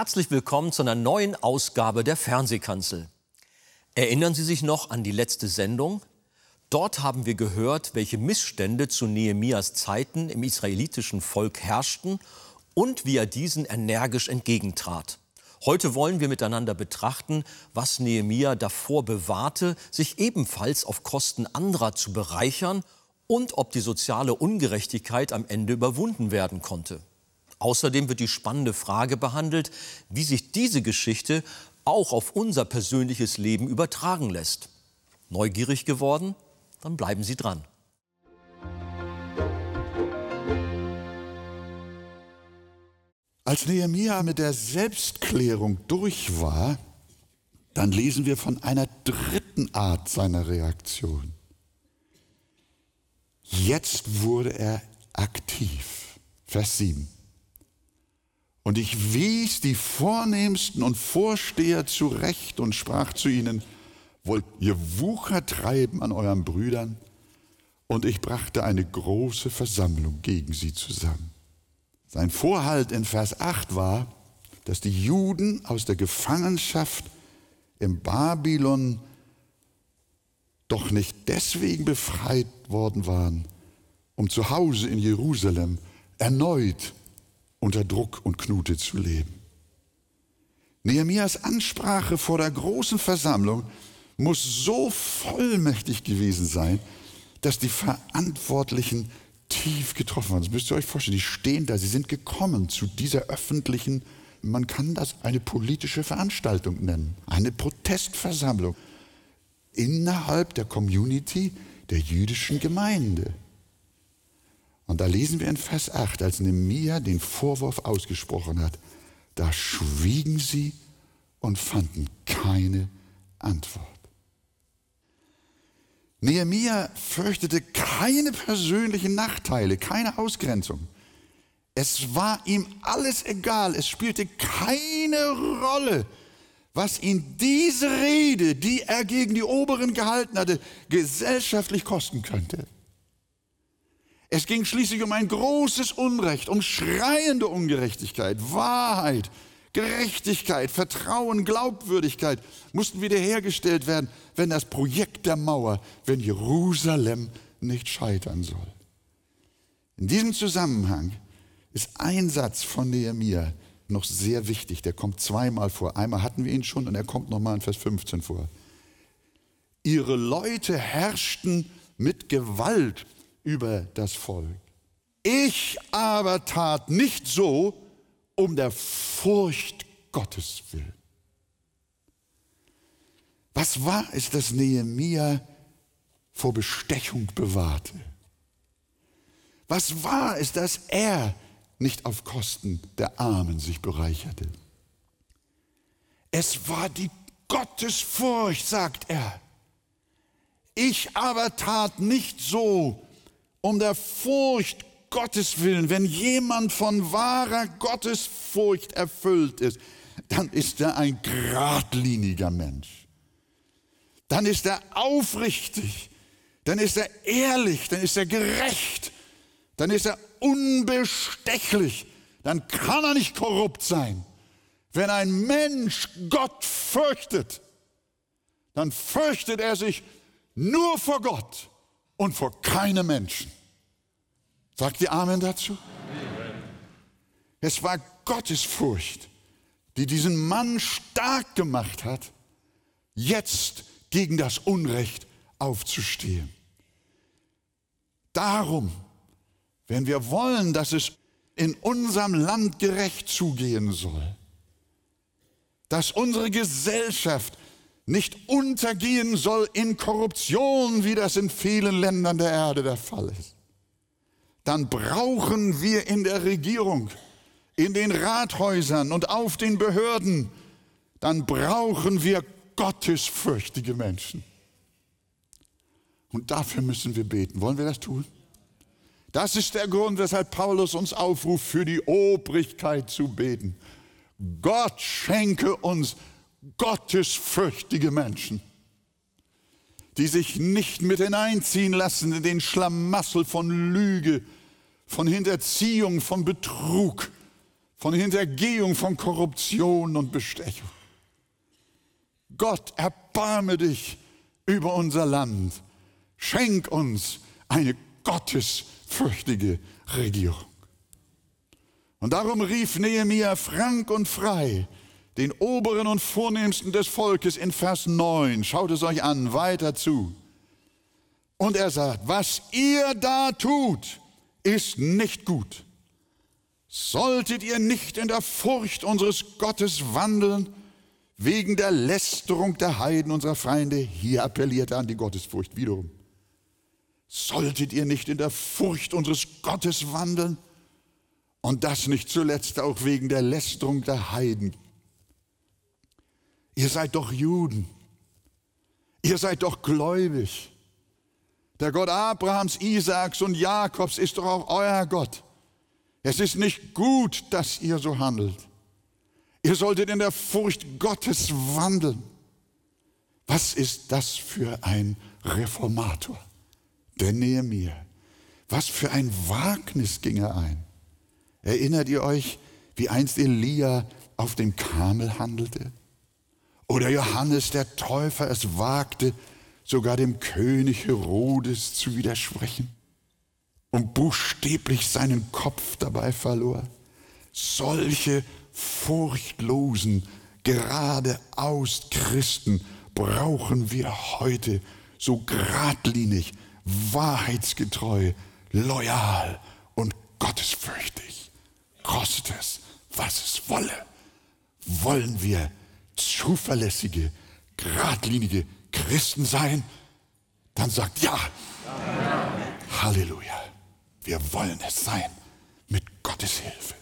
Herzlich willkommen zu einer neuen Ausgabe der Fernsehkanzel. Erinnern Sie sich noch an die letzte Sendung? Dort haben wir gehört, welche Missstände zu Nehemias Zeiten im israelitischen Volk herrschten und wie er diesen energisch entgegentrat. Heute wollen wir miteinander betrachten, was Nehemia davor bewahrte, sich ebenfalls auf Kosten anderer zu bereichern und ob die soziale Ungerechtigkeit am Ende überwunden werden konnte. Außerdem wird die spannende Frage behandelt, wie sich diese Geschichte auch auf unser persönliches Leben übertragen lässt. Neugierig geworden? Dann bleiben Sie dran. Als Nehemia mit der Selbstklärung durch war, dann lesen wir von einer dritten Art seiner Reaktion. Jetzt wurde er aktiv. Vers 7. Und ich wies die Vornehmsten und Vorsteher zurecht und sprach zu ihnen, wollt ihr Wucher treiben an euren Brüdern? Und ich brachte eine große Versammlung gegen sie zusammen. Sein Vorhalt in Vers 8 war, dass die Juden aus der Gefangenschaft im Babylon doch nicht deswegen befreit worden waren, um zu Hause in Jerusalem erneut unter Druck und Knute zu leben. Nehemias Ansprache vor der großen Versammlung muss so vollmächtig gewesen sein, dass die Verantwortlichen tief getroffen waren. Das müsst ihr euch vorstellen. Die stehen da, sie sind gekommen zu dieser öffentlichen, man kann das eine politische Veranstaltung nennen, eine Protestversammlung innerhalb der Community der jüdischen Gemeinde. Und da lesen wir in Vers 8, als Nehemia den Vorwurf ausgesprochen hat, da schwiegen sie und fanden keine Antwort. Nehemia fürchtete keine persönlichen Nachteile, keine Ausgrenzung. Es war ihm alles egal, es spielte keine Rolle, was ihn diese Rede, die er gegen die Oberen gehalten hatte, gesellschaftlich kosten könnte. Es ging schließlich um ein großes Unrecht, um schreiende Ungerechtigkeit, Wahrheit, Gerechtigkeit, Vertrauen, Glaubwürdigkeit mussten wiederhergestellt werden, wenn das Projekt der Mauer, wenn Jerusalem nicht scheitern soll. In diesem Zusammenhang ist ein Satz von Nehemiah noch sehr wichtig. Der kommt zweimal vor. Einmal hatten wir ihn schon und er kommt nochmal in Vers 15 vor. Ihre Leute herrschten mit Gewalt über das Volk. Ich aber tat nicht so um der Furcht Gottes willen. Was war es, das Nehemia vor Bestechung bewahrte? Was war es, dass er nicht auf Kosten der Armen sich bereicherte? Es war die Gottesfurcht, sagt er. Ich aber tat nicht so um der Furcht Gottes willen, wenn jemand von wahrer Gottesfurcht erfüllt ist, dann ist er ein geradliniger Mensch. Dann ist er aufrichtig, dann ist er ehrlich, dann ist er gerecht, dann ist er unbestechlich, dann kann er nicht korrupt sein. Wenn ein Mensch Gott fürchtet, dann fürchtet er sich nur vor Gott und vor keinem Menschen. Sagt ihr Amen dazu? Amen. Es war Gottes Furcht, die diesen Mann stark gemacht hat, jetzt gegen das Unrecht aufzustehen. Darum, wenn wir wollen, dass es in unserem Land gerecht zugehen soll, dass unsere Gesellschaft nicht untergehen soll in Korruption, wie das in vielen Ländern der Erde der Fall ist, dann brauchen wir in der Regierung, in den Rathäusern und auf den Behörden, dann brauchen wir gottesfürchtige Menschen. Und dafür müssen wir beten. Wollen wir das tun? Das ist der Grund, weshalb Paulus uns aufruft, für die Obrigkeit zu beten. Gott schenke uns gottesfürchtige Menschen, die sich nicht mit hineinziehen lassen in den Schlamassel von Lüge, von Hinterziehung, von Betrug, von Hintergehung, von Korruption und Bestechung. Gott, erbarme dich über unser Land. Schenk uns eine gottesfürchtige Regierung. Und darum rief Nehemia frank und frei den Oberen und Vornehmsten des Volkes in Vers 9. Schaut es euch an, weiter zu. Und er sagt, was ihr da tut, ist nicht gut. Solltet ihr nicht in der Furcht unseres Gottes wandeln, wegen der Lästerung der Heiden unserer Feinde, hier appelliert er an die Gottesfurcht wiederum. Solltet ihr nicht in der Furcht unseres Gottes wandeln? Und das nicht zuletzt auch wegen der Lästerung der Heiden. Ihr seid doch Juden. Ihr seid doch gläubig. Der Gott Abrahams, Isaaks und Jakobs ist doch auch euer Gott. Es ist nicht gut, dass ihr so handelt. Ihr solltet in der Furcht Gottes wandeln. Was ist das für ein Reformator? Der Nehemiah. Was für ein Wagnis ging er ein. Erinnert ihr euch, wie einst Elia auf dem Kamel handelte? Oder Johannes der Täufer es wagte, sogar dem König Herodes zu widersprechen und buchstäblich seinen Kopf dabei verlor. Solche furchtlosen, geradeaus Christen brauchen wir heute so geradlinig, wahrheitsgetreu, loyal und gottesfürchtig. Kostet es, was es wolle, wollen wir zuverlässige, geradlinige Christen sein, dann sagt ja. ja. Halleluja. Wir wollen es sein mit Gottes Hilfe.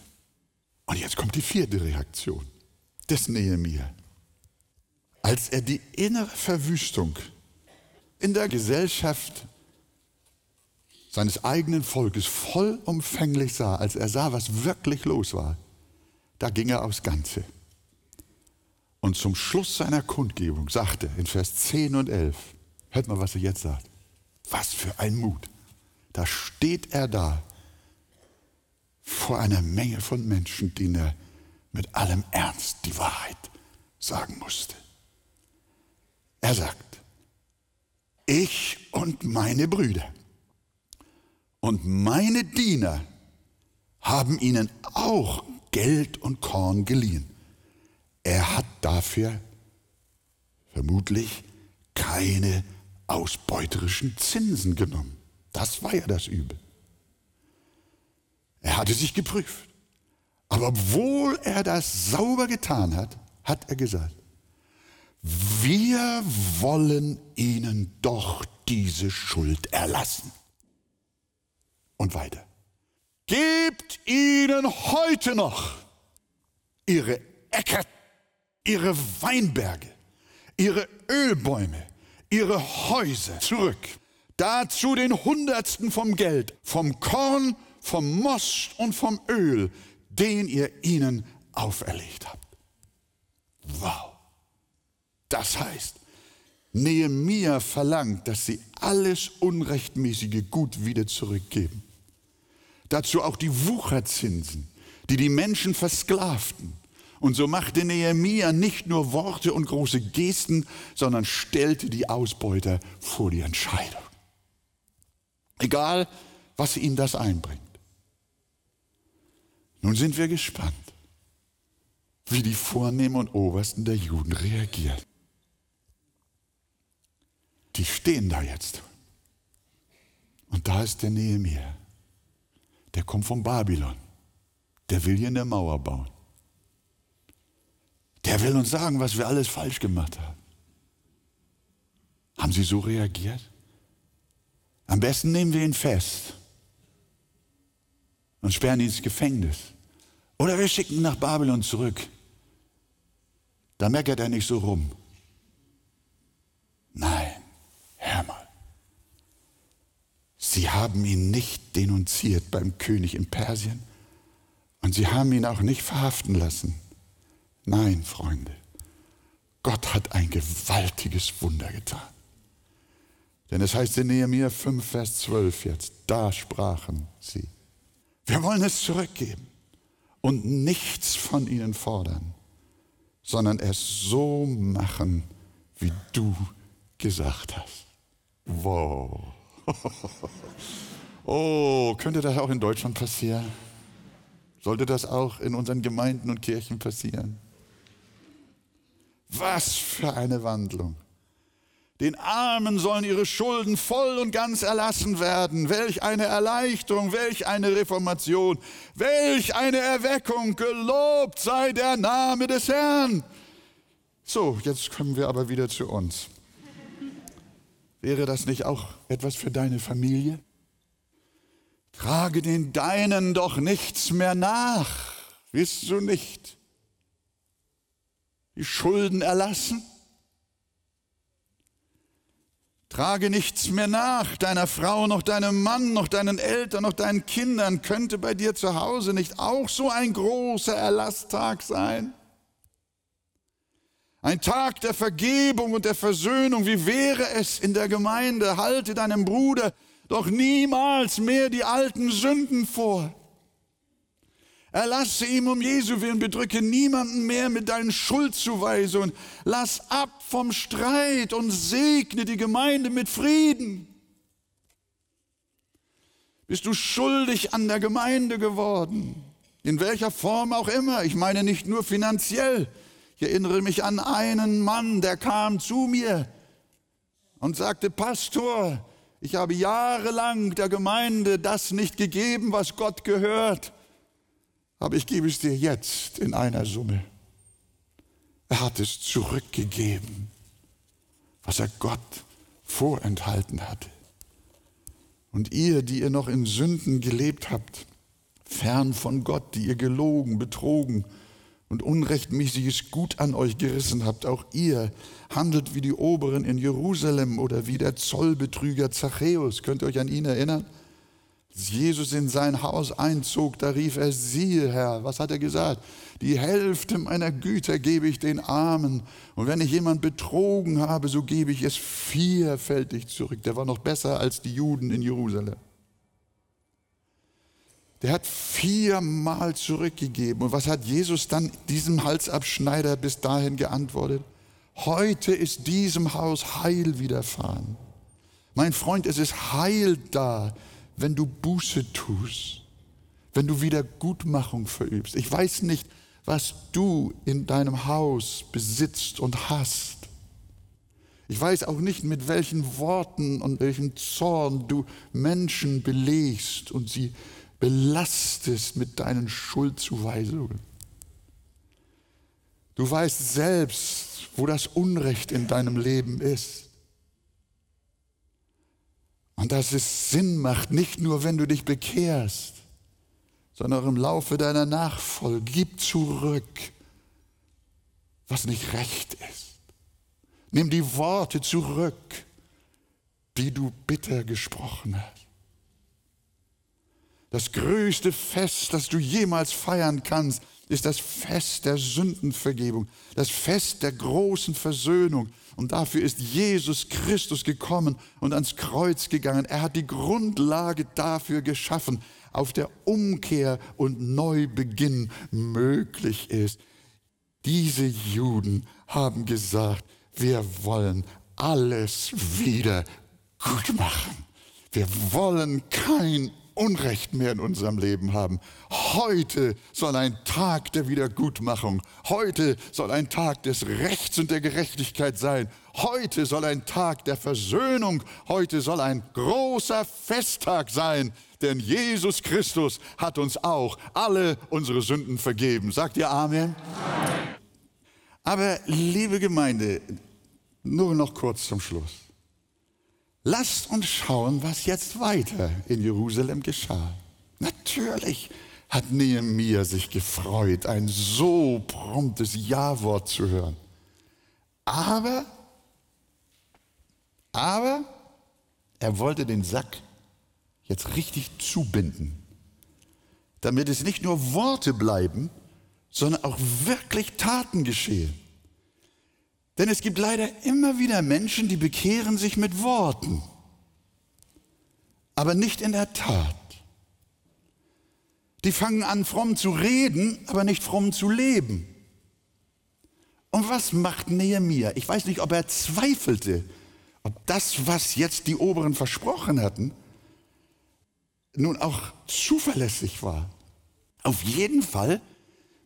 Und jetzt kommt die vierte Reaktion des Nehemiah. Als er die innere Verwüstung in der Gesellschaft seines eigenen Volkes vollumfänglich sah, als er sah, was wirklich los war, da ging er aufs Ganze. Und zum Schluss seiner Kundgebung sagte in Vers 10 und 11, hört mal, was er jetzt sagt. Was für ein Mut. Da steht er da vor einer Menge von Menschen, denen er mit allem Ernst die Wahrheit sagen musste. Er sagt, ich und meine Brüder und meine Diener haben ihnen auch Geld und Korn geliehen. Er hat dafür vermutlich keine ausbeuterischen Zinsen genommen. Das war ja das Übel. Er hatte sich geprüft. Aber obwohl er das sauber getan hat, hat er gesagt, wir wollen ihnen doch diese Schuld erlassen. Und weiter. Gebt ihnen heute noch ihre Äcker ihre Weinberge, ihre Ölbäume, ihre Häuser zurück. Dazu den Hundertsten vom Geld, vom Korn, vom Most und vom Öl, den ihr ihnen auferlegt habt. Wow. Das heißt, Nehemiah verlangt, dass sie alles unrechtmäßige Gut wieder zurückgeben. Dazu auch die Wucherzinsen, die die Menschen versklavten und so machte Nehemia nicht nur Worte und große Gesten, sondern stellte die Ausbeuter vor die Entscheidung. Egal, was ihm das einbringt. Nun sind wir gespannt, wie die Vornehmen und Obersten der Juden reagieren. Die stehen da jetzt. Und da ist der Nehemia. Der kommt von Babylon. Der will hier eine Mauer bauen. Der will uns sagen, was wir alles falsch gemacht haben. Haben Sie so reagiert? Am besten nehmen wir ihn fest und sperren ihn ins Gefängnis. Oder wir schicken ihn nach Babylon zurück. Da meckert er nicht so rum. Nein, hör mal. Sie haben ihn nicht denunziert beim König in Persien und sie haben ihn auch nicht verhaften lassen. Nein, Freunde, Gott hat ein gewaltiges Wunder getan. Denn es heißt in Nehemiah 5, Vers 12 jetzt, da sprachen sie. Wir wollen es zurückgeben. und nichts von ihnen fordern, sondern es so machen, wie du gesagt hast. Wow. Oh, könnte das auch in Deutschland passieren? Sollte das auch in unseren Gemeinden und Kirchen passieren? Was für eine Wandlung. Den Armen sollen ihre Schulden voll und ganz erlassen werden. Welch eine Erleichterung, welch eine Reformation, welch eine Erweckung. Gelobt sei der Name des Herrn. So, jetzt kommen wir aber wieder zu uns. Wäre das nicht auch etwas für deine Familie? Trage den Deinen doch nichts mehr nach, wisst du nicht? Die Schulden erlassen? Trage nichts mehr nach, deiner Frau, noch deinem Mann, noch deinen Eltern, noch deinen Kindern. Könnte bei dir zu Hause nicht auch so ein großer Erlasstag sein? Ein Tag der Vergebung und der Versöhnung. Wie wäre es in der Gemeinde? Halte deinem Bruder doch niemals mehr die alten Sünden vor. Erlasse ihm um Jesu willen, bedrücke niemanden mehr mit deinen Schuldzuweisungen. Lass ab vom Streit und segne die Gemeinde mit Frieden. Bist du schuldig an der Gemeinde geworden? In welcher Form auch immer. Ich meine nicht nur finanziell. Ich erinnere mich an einen Mann, der kam zu mir und sagte, Pastor, ich habe jahrelang der Gemeinde das nicht gegeben, was Gott gehört aber ich gebe es dir jetzt in einer Summe. Er hat es zurückgegeben, was er Gott vorenthalten hatte. Und ihr, die ihr noch in Sünden gelebt habt, fern von Gott, die ihr gelogen, betrogen und unrechtmäßiges Gut an euch gerissen habt, auch ihr handelt wie die Oberen in Jerusalem oder wie der Zollbetrüger Zachäus. Könnt ihr euch an ihn erinnern? Als Jesus in sein Haus einzog, da rief er, siehe Herr, was hat er gesagt? Die Hälfte meiner Güter gebe ich den Armen. Und wenn ich jemand betrogen habe, so gebe ich es vierfältig zurück. Der war noch besser als die Juden in Jerusalem. Der hat viermal zurückgegeben. Und was hat Jesus dann diesem Halsabschneider bis dahin geantwortet? Heute ist diesem Haus Heil widerfahren. Mein Freund, es ist Heil da wenn du Buße tust, wenn du Wiedergutmachung verübst. Ich weiß nicht, was du in deinem Haus besitzt und hast. Ich weiß auch nicht, mit welchen Worten und welchem Zorn du Menschen belegst und sie belastest mit deinen Schuldzuweisungen. Du weißt selbst, wo das Unrecht in deinem Leben ist. Und dass es Sinn macht, nicht nur wenn du dich bekehrst, sondern im Laufe deiner Nachfolge. Gib zurück, was nicht recht ist. Nimm die Worte zurück, die du bitter gesprochen hast. Das größte Fest, das du jemals feiern kannst, ist das Fest der Sündenvergebung, das Fest der großen Versöhnung, und dafür ist Jesus Christus gekommen und ans Kreuz gegangen. Er hat die Grundlage dafür geschaffen, auf der Umkehr und Neubeginn möglich ist. Diese Juden haben gesagt, wir wollen alles wieder gut machen. Wir wollen kein Unrecht mehr in unserem Leben haben. Heute soll ein Tag der Wiedergutmachung, heute soll ein Tag des Rechts und der Gerechtigkeit sein, heute soll ein Tag der Versöhnung, heute soll ein großer Festtag sein, denn Jesus Christus hat uns auch alle unsere Sünden vergeben. Sagt ihr Amen? Amen. Aber liebe Gemeinde, nur noch kurz zum Schluss. Lasst uns schauen, was jetzt weiter in Jerusalem geschah. Natürlich hat Nehemiah sich gefreut, ein so promptes Ja-Wort zu hören. Aber, aber er wollte den Sack jetzt richtig zubinden, damit es nicht nur Worte bleiben, sondern auch wirklich Taten geschehen. Denn es gibt leider immer wieder Menschen, die bekehren sich mit Worten, aber nicht in der Tat. Die fangen an, fromm zu reden, aber nicht fromm zu leben. Und was macht Nehemia? Ich weiß nicht, ob er zweifelte, ob das, was jetzt die Oberen versprochen hatten, nun auch zuverlässig war. Auf jeden Fall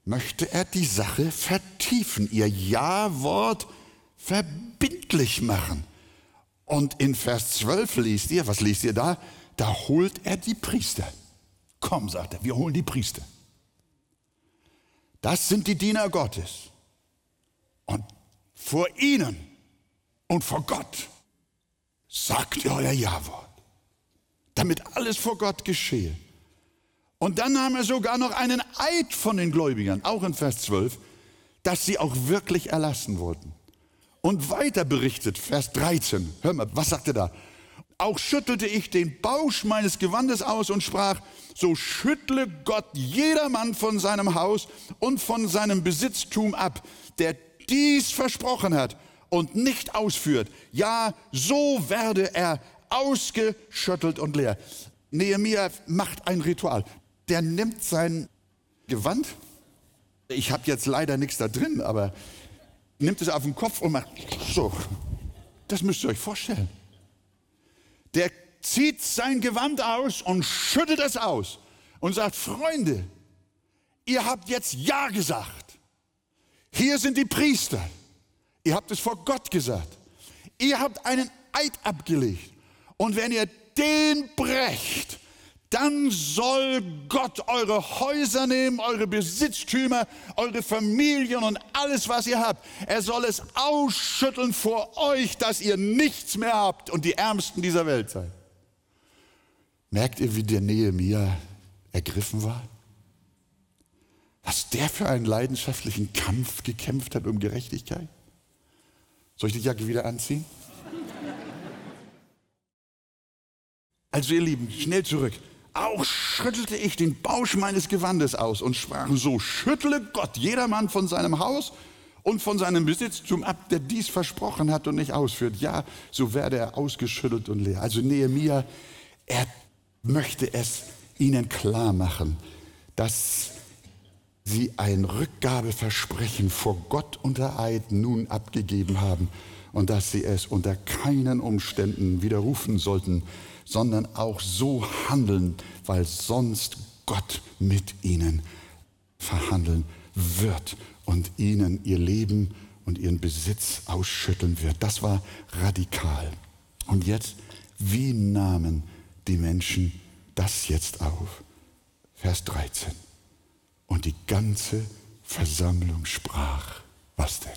möchte er die Sache vertiefen, ihr Ja-Wort verbindlich machen. Und in Vers 12 liest ihr, was liest ihr da? Da holt er die Priester. Komm, sagt er, wir holen die Priester. Das sind die Diener Gottes. Und vor ihnen und vor Gott sagt ihr euer Ja-Wort, damit alles vor Gott geschehe. Und dann nahm er sogar noch einen Eid von den Gläubigern, auch in Vers 12, dass sie auch wirklich erlassen wollten. Und weiter berichtet, Vers 13, hör mal, was sagt er da? Auch schüttelte ich den Bausch meines Gewandes aus und sprach, so schüttle Gott jedermann von seinem Haus und von seinem Besitztum ab, der dies versprochen hat und nicht ausführt. Ja, so werde er ausgeschüttelt und leer. Nehemiah macht ein Ritual. Der nimmt sein Gewand. Ich habe jetzt leider nichts da drin, aber nimmt es auf den Kopf und macht so. Das müsst ihr euch vorstellen. Der zieht sein Gewand aus und schüttet es aus und sagt, Freunde, ihr habt jetzt Ja gesagt. Hier sind die Priester. Ihr habt es vor Gott gesagt. Ihr habt einen Eid abgelegt. Und wenn ihr den brecht, dann soll Gott eure Häuser nehmen, eure Besitztümer, eure Familien und alles, was ihr habt. Er soll es ausschütteln vor euch, dass ihr nichts mehr habt und die Ärmsten dieser Welt seid. Merkt ihr, wie der Nehemia ergriffen war? Was der für einen leidenschaftlichen Kampf gekämpft hat um Gerechtigkeit? Soll ich die Jacke wieder anziehen? Also ihr Lieben, schnell zurück. Auch schüttelte ich den Bausch meines Gewandes aus und sprach so, schüttle Gott jedermann von seinem Haus und von seinem Besitztum ab, der dies versprochen hat und nicht ausführt. Ja, so werde er ausgeschüttelt und leer. Also Nehemiah, er möchte es ihnen klar machen, dass sie ein Rückgabeversprechen vor Gott unter Eid nun abgegeben haben und dass sie es unter keinen Umständen widerrufen sollten, sondern auch so handeln, weil sonst Gott mit ihnen verhandeln wird und ihnen ihr Leben und ihren Besitz ausschütteln wird. Das war radikal. Und jetzt, wie nahmen die Menschen das jetzt auf? Vers 13. Und die ganze Versammlung sprach, was denn?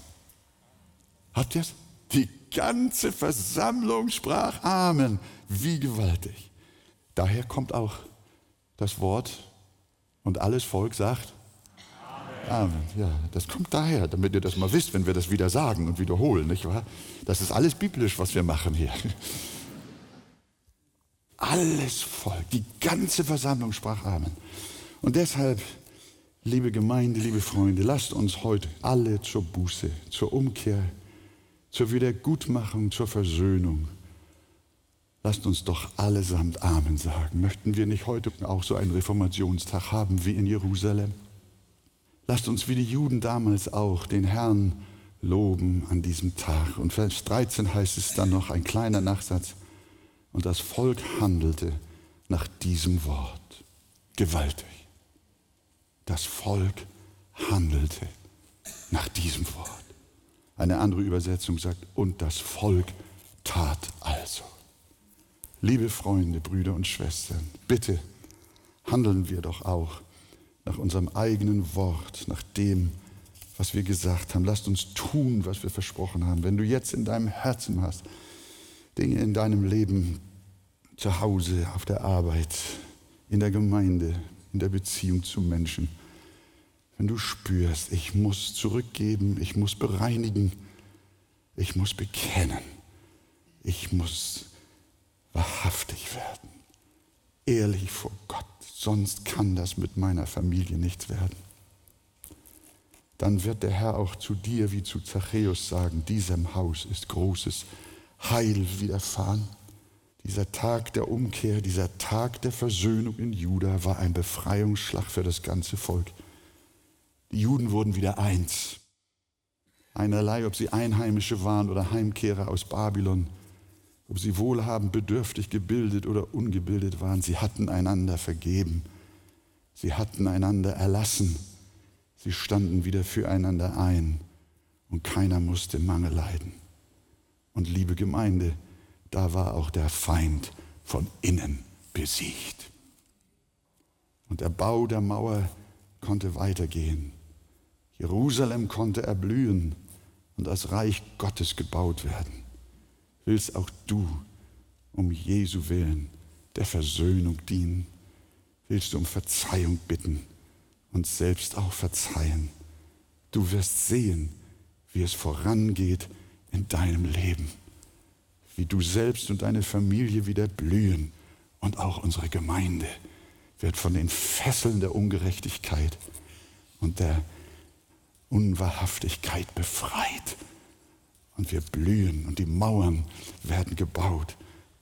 Habt ihr es? Die ganze Versammlung sprach Amen. Wie gewaltig. Daher kommt auch das Wort und alles Volk sagt Amen. Amen. Ja, das kommt daher, damit ihr das mal wisst, wenn wir das wieder sagen und wiederholen, nicht wahr? Das ist alles biblisch, was wir machen hier. Alles Volk, die ganze Versammlung sprach Amen. Und deshalb Liebe Gemeinde, liebe Freunde, lasst uns heute alle zur Buße, zur Umkehr, zur Wiedergutmachung, zur Versöhnung. Lasst uns doch allesamt Amen sagen. Möchten wir nicht heute auch so einen Reformationstag haben wie in Jerusalem? Lasst uns wie die Juden damals auch den Herrn loben an diesem Tag. Und Vers 13 heißt es dann noch ein kleiner Nachsatz. Und das Volk handelte nach diesem Wort. Gewaltig das Volk handelte nach diesem Wort. Eine andere Übersetzung sagt, und das Volk tat also. Liebe Freunde, Brüder und Schwestern, bitte handeln wir doch auch nach unserem eigenen Wort, nach dem, was wir gesagt haben. Lasst uns tun, was wir versprochen haben. Wenn du jetzt in deinem Herzen hast, Dinge in deinem Leben, zu Hause, auf der Arbeit, in der Gemeinde, in der Beziehung zu Menschen. Wenn du spürst, ich muss zurückgeben, ich muss bereinigen, ich muss bekennen, ich muss wahrhaftig werden, ehrlich vor Gott, sonst kann das mit meiner Familie nichts werden. Dann wird der Herr auch zu dir wie zu Zachäus sagen, diesem Haus ist großes Heil widerfahren. Dieser Tag der Umkehr, dieser Tag der Versöhnung in Juda war ein Befreiungsschlag für das ganze Volk. Die Juden wurden wieder eins. Einerlei, ob sie Einheimische waren oder Heimkehrer aus Babylon, ob sie wohlhabend, bedürftig, gebildet oder ungebildet waren, sie hatten einander vergeben. Sie hatten einander erlassen. Sie standen wieder füreinander ein und keiner musste Mangel leiden. Und liebe Gemeinde, da war auch der Feind von innen besiegt. Und der Bau der Mauer konnte weitergehen. Jerusalem konnte erblühen und das Reich Gottes gebaut werden. Willst auch du um Jesu willen der Versöhnung dienen? Willst du um Verzeihung bitten und selbst auch verzeihen? Du wirst sehen, wie es vorangeht in deinem Leben, wie du selbst und deine Familie wieder blühen und auch unsere Gemeinde wird von den Fesseln der Ungerechtigkeit und der Unwahrhaftigkeit befreit. Und wir blühen und die Mauern werden gebaut.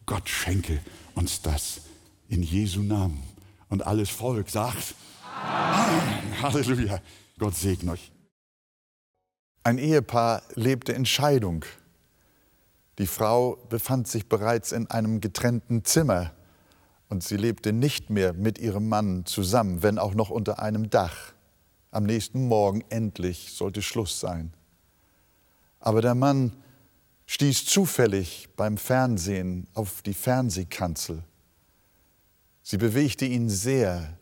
Gott schenke uns das in Jesu Namen. Und alles Volk sagt Amen. Halleluja. Gott segne euch. Ein Ehepaar lebte in Scheidung. Die Frau befand sich bereits in einem getrennten Zimmer und sie lebte nicht mehr mit ihrem Mann zusammen, wenn auch noch unter einem Dach. Am nächsten Morgen endlich sollte Schluss sein. Aber der Mann stieß zufällig beim Fernsehen auf die Fernsehkanzel. Sie bewegte ihn sehr.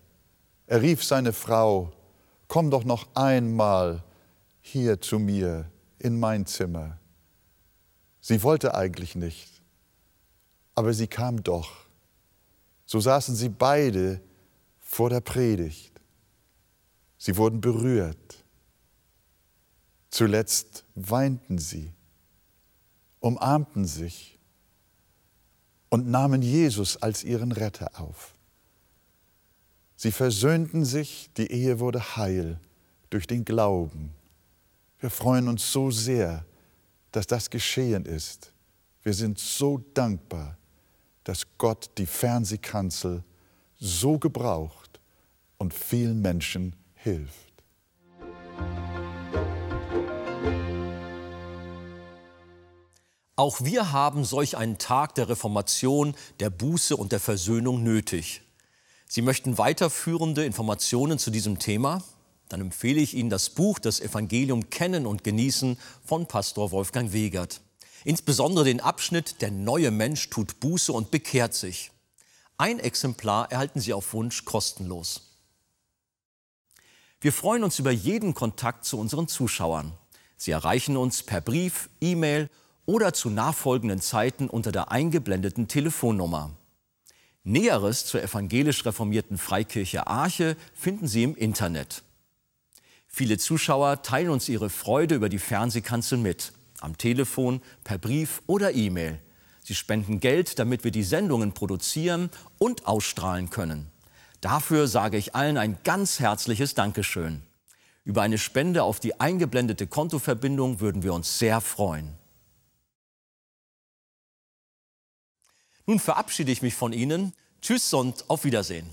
Er rief seine Frau, komm doch noch einmal hier zu mir in mein Zimmer. Sie wollte eigentlich nicht, aber sie kam doch. So saßen sie beide vor der Predigt. Sie wurden berührt. Zuletzt weinten sie, umarmten sich und nahmen Jesus als ihren Retter auf. Sie versöhnten sich, die Ehe wurde heil durch den Glauben. Wir freuen uns so sehr, dass das geschehen ist. Wir sind so dankbar, dass Gott die Fernsehkanzel so gebraucht und vielen Menschen hilft. Auch wir haben solch einen Tag der Reformation, der Buße und der Versöhnung nötig. Sie möchten weiterführende Informationen zu diesem Thema? Dann empfehle ich Ihnen das Buch Das Evangelium Kennen und Genießen von Pastor Wolfgang Wegert. Insbesondere den Abschnitt Der neue Mensch tut Buße und bekehrt sich. Ein Exemplar erhalten Sie auf Wunsch kostenlos. Wir freuen uns über jeden Kontakt zu unseren Zuschauern. Sie erreichen uns per Brief, E-Mail oder zu nachfolgenden Zeiten unter der eingeblendeten Telefonnummer. Näheres zur evangelisch reformierten Freikirche Arche finden Sie im Internet. Viele Zuschauer teilen uns ihre Freude über die Fernsehkanzel mit, am Telefon, per Brief oder E-Mail. Sie spenden Geld, damit wir die Sendungen produzieren und ausstrahlen können. Dafür sage ich allen ein ganz herzliches Dankeschön. Über eine Spende auf die eingeblendete Kontoverbindung würden wir uns sehr freuen. Nun verabschiede ich mich von Ihnen. Tschüss und auf Wiedersehen.